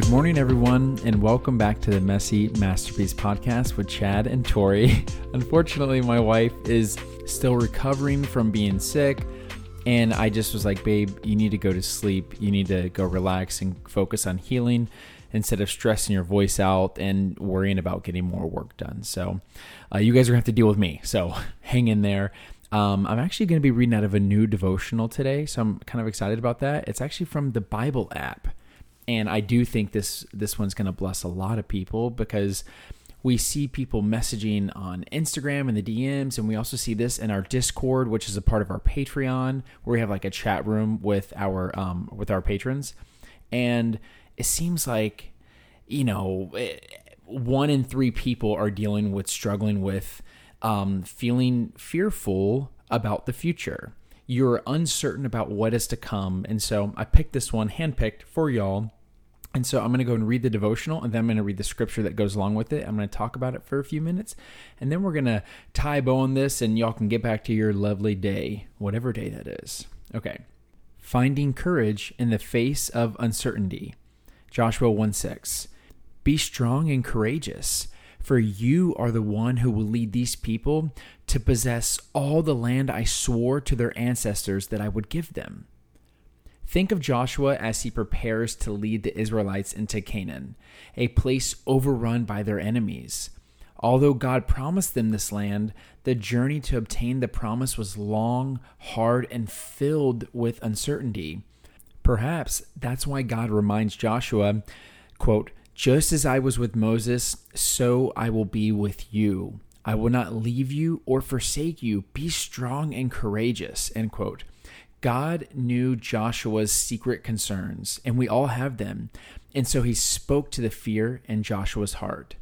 Good morning, everyone, and welcome back to the Messy Masterpiece podcast with Chad and Tori. Unfortunately, my wife is still recovering from being sick, and I just was like, babe, you need to go to sleep. You need to go relax and focus on healing instead of stressing your voice out and worrying about getting more work done. So, uh, you guys are to have to deal with me. So, hang in there. Um, I'm actually going to be reading out of a new devotional today, so I'm kind of excited about that. It's actually from the Bible app, and I do think this this one's going to bless a lot of people because we see people messaging on Instagram and the DMs, and we also see this in our Discord, which is a part of our Patreon, where we have like a chat room with our um, with our patrons, and it seems like you know eh, one in three people are dealing with struggling with um, feeling fearful about the future. You're uncertain about what is to come. And so I picked this one handpicked for y'all. And so I'm going to go and read the devotional and then I'm going to read the scripture that goes along with it. I'm going to talk about it for a few minutes and then we're going to tie bow on this and y'all can get back to your lovely day, whatever day that is. Okay. Finding courage in the face of uncertainty. Joshua 1 6. Be strong and courageous for you are the one who will lead these people to possess all the land I swore to their ancestors that I would give them. Think of Joshua as he prepares to lead the Israelites into Canaan, a place overrun by their enemies. Although God promised them this land, the journey to obtain the promise was long, hard, and filled with uncertainty. Perhaps that's why God reminds Joshua, quote, just as I was with Moses, so I will be with you. I will not leave you or forsake you. Be strong and courageous. End quote. God knew Joshua's secret concerns, and we all have them. And so he spoke to the fear in Joshua's heart.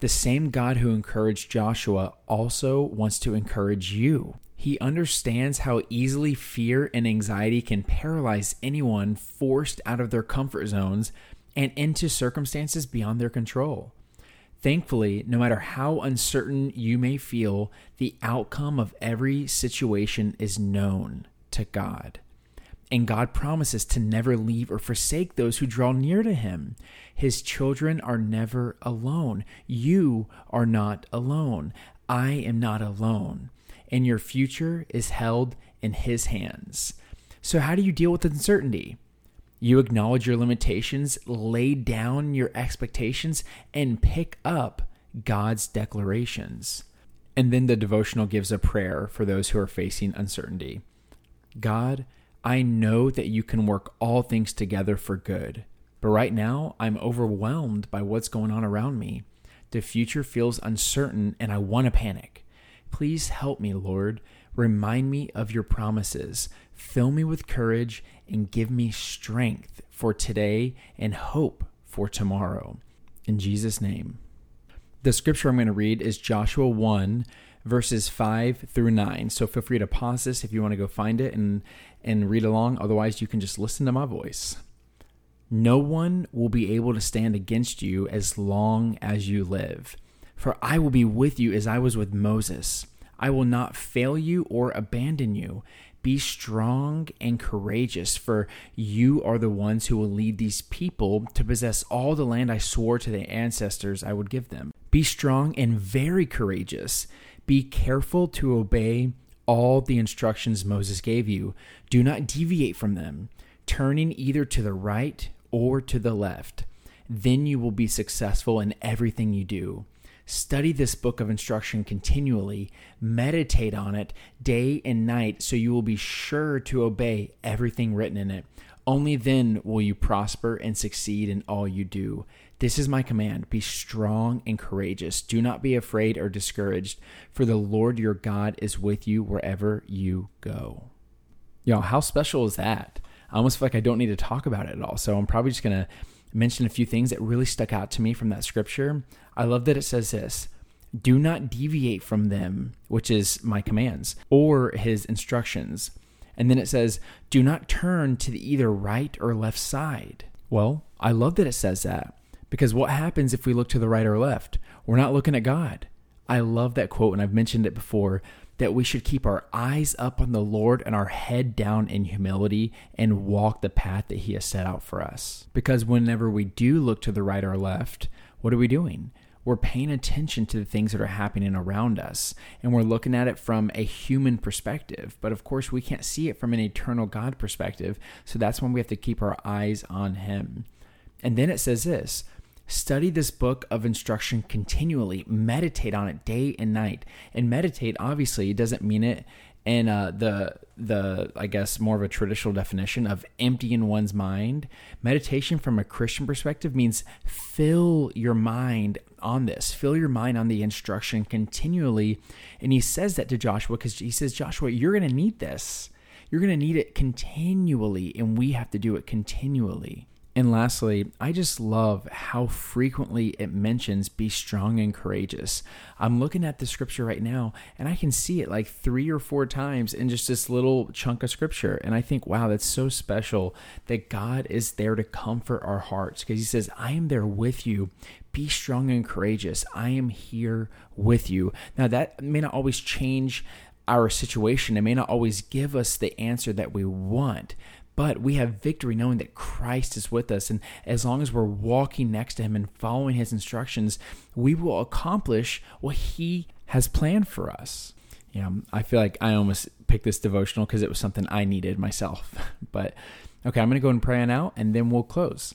The same God who encouraged Joshua also wants to encourage you. He understands how easily fear and anxiety can paralyze anyone forced out of their comfort zones and into circumstances beyond their control. Thankfully, no matter how uncertain you may feel, the outcome of every situation is known to God. And God promises to never leave or forsake those who draw near to Him. His children are never alone. You are not alone. I am not alone. And your future is held in His hands. So, how do you deal with uncertainty? You acknowledge your limitations, lay down your expectations, and pick up God's declarations. And then the devotional gives a prayer for those who are facing uncertainty. God, I know that you can work all things together for good, but right now I'm overwhelmed by what's going on around me. The future feels uncertain and I want to panic. Please help me, Lord. Remind me of your promises. Fill me with courage and give me strength for today and hope for tomorrow. In Jesus' name. The scripture I'm going to read is Joshua 1, verses 5 through 9. So feel free to pause this if you want to go find it and, and read along. Otherwise, you can just listen to my voice. No one will be able to stand against you as long as you live. For I will be with you as I was with Moses. I will not fail you or abandon you. Be strong and courageous, for you are the ones who will lead these people to possess all the land I swore to their ancestors I would give them. Be strong and very courageous. Be careful to obey all the instructions Moses gave you. Do not deviate from them, turning either to the right or to the left. Then you will be successful in everything you do. Study this book of instruction continually, meditate on it day and night, so you will be sure to obey everything written in it. Only then will you prosper and succeed in all you do. This is my command be strong and courageous. Do not be afraid or discouraged, for the Lord your God is with you wherever you go. Yo, how special is that? I almost feel like I don't need to talk about it at all. So I'm probably just going to mention a few things that really stuck out to me from that scripture. I love that it says this do not deviate from them, which is my commands, or his instructions. And then it says, do not turn to the either right or left side. Well, I love that it says that because what happens if we look to the right or left? We're not looking at God. I love that quote, and I've mentioned it before that we should keep our eyes up on the Lord and our head down in humility and walk the path that He has set out for us. Because whenever we do look to the right or left, what are we doing? We're paying attention to the things that are happening around us and we're looking at it from a human perspective. But of course, we can't see it from an eternal God perspective. So that's when we have to keep our eyes on Him. And then it says this Study this book of instruction continually. Meditate on it day and night. And meditate, obviously, doesn't mean it in uh, the the I guess more of a traditional definition of emptying one's mind. Meditation from a Christian perspective means fill your mind on this. Fill your mind on the instruction continually. And he says that to Joshua because he says, Joshua, you're going to need this. You're going to need it continually, and we have to do it continually. And lastly, I just love how frequently it mentions be strong and courageous. I'm looking at the scripture right now and I can see it like three or four times in just this little chunk of scripture. And I think, wow, that's so special that God is there to comfort our hearts because He says, I am there with you. Be strong and courageous. I am here with you. Now, that may not always change our situation. It may not always give us the answer that we want, but we have victory knowing that Christ is with us. And as long as we're walking next to Him and following His instructions, we will accomplish what He has planned for us. Yeah, I feel like I almost picked this devotional because it was something I needed myself. But okay, I'm going to go and pray on out and then we'll close.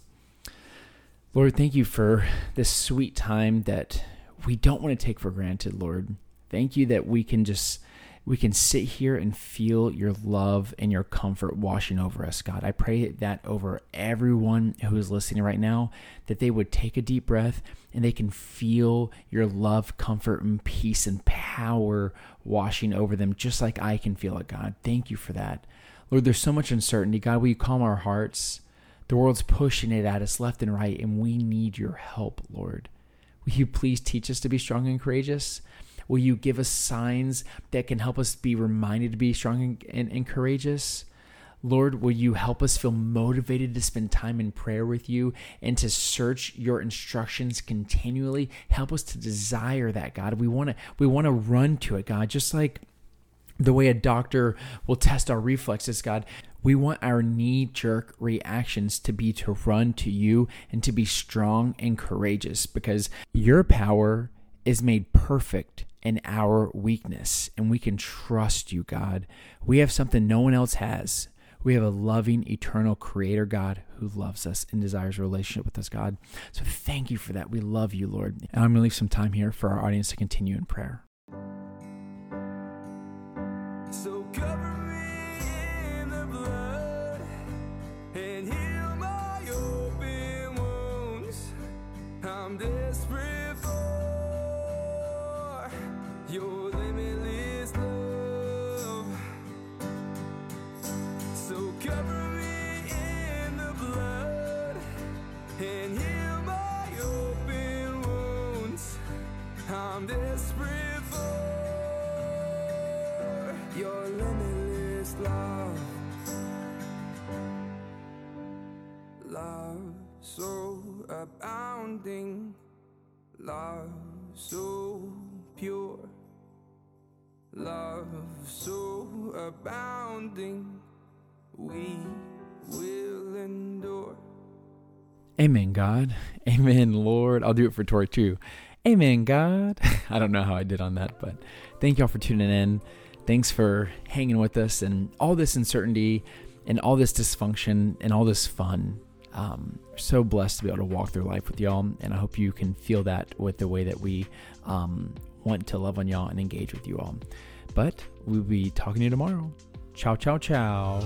Lord, thank you for this sweet time that we don't want to take for granted, Lord. Thank you that we can just we can sit here and feel your love and your comfort washing over us, God. I pray that over everyone who is listening right now, that they would take a deep breath and they can feel your love, comfort, and peace and power washing over them, just like I can feel it, God. Thank you for that. Lord, there's so much uncertainty. God, will you calm our hearts? The world's pushing it at us left and right, and we need your help, Lord. Will you please teach us to be strong and courageous? Will you give us signs that can help us be reminded to be strong and, and, and courageous? Lord, will you help us feel motivated to spend time in prayer with you and to search your instructions continually? Help us to desire that, God. We want to we want to run to it, God, just like the way a doctor will test our reflexes, God. We want our knee jerk reactions to be to run to you and to be strong and courageous because your power is made perfect in our weakness, and we can trust you, God. We have something no one else has. We have a loving, eternal creator God who loves us and desires a relationship with us, God. So thank you for that. We love you, Lord. And I'm going to leave some time here for our audience to continue in prayer. So abounding, love so pure, love so abounding, we will endure. Amen, God. Amen, Lord. I'll do it for Tori too. Amen, God. I don't know how I did on that, but thank y'all for tuning in. Thanks for hanging with us and all this uncertainty and all this dysfunction and all this fun um, so blessed to be able to walk through life with y'all, and I hope you can feel that with the way that we um, want to love on y'all and engage with you all. But we'll be talking to you tomorrow. Ciao, ciao, ciao.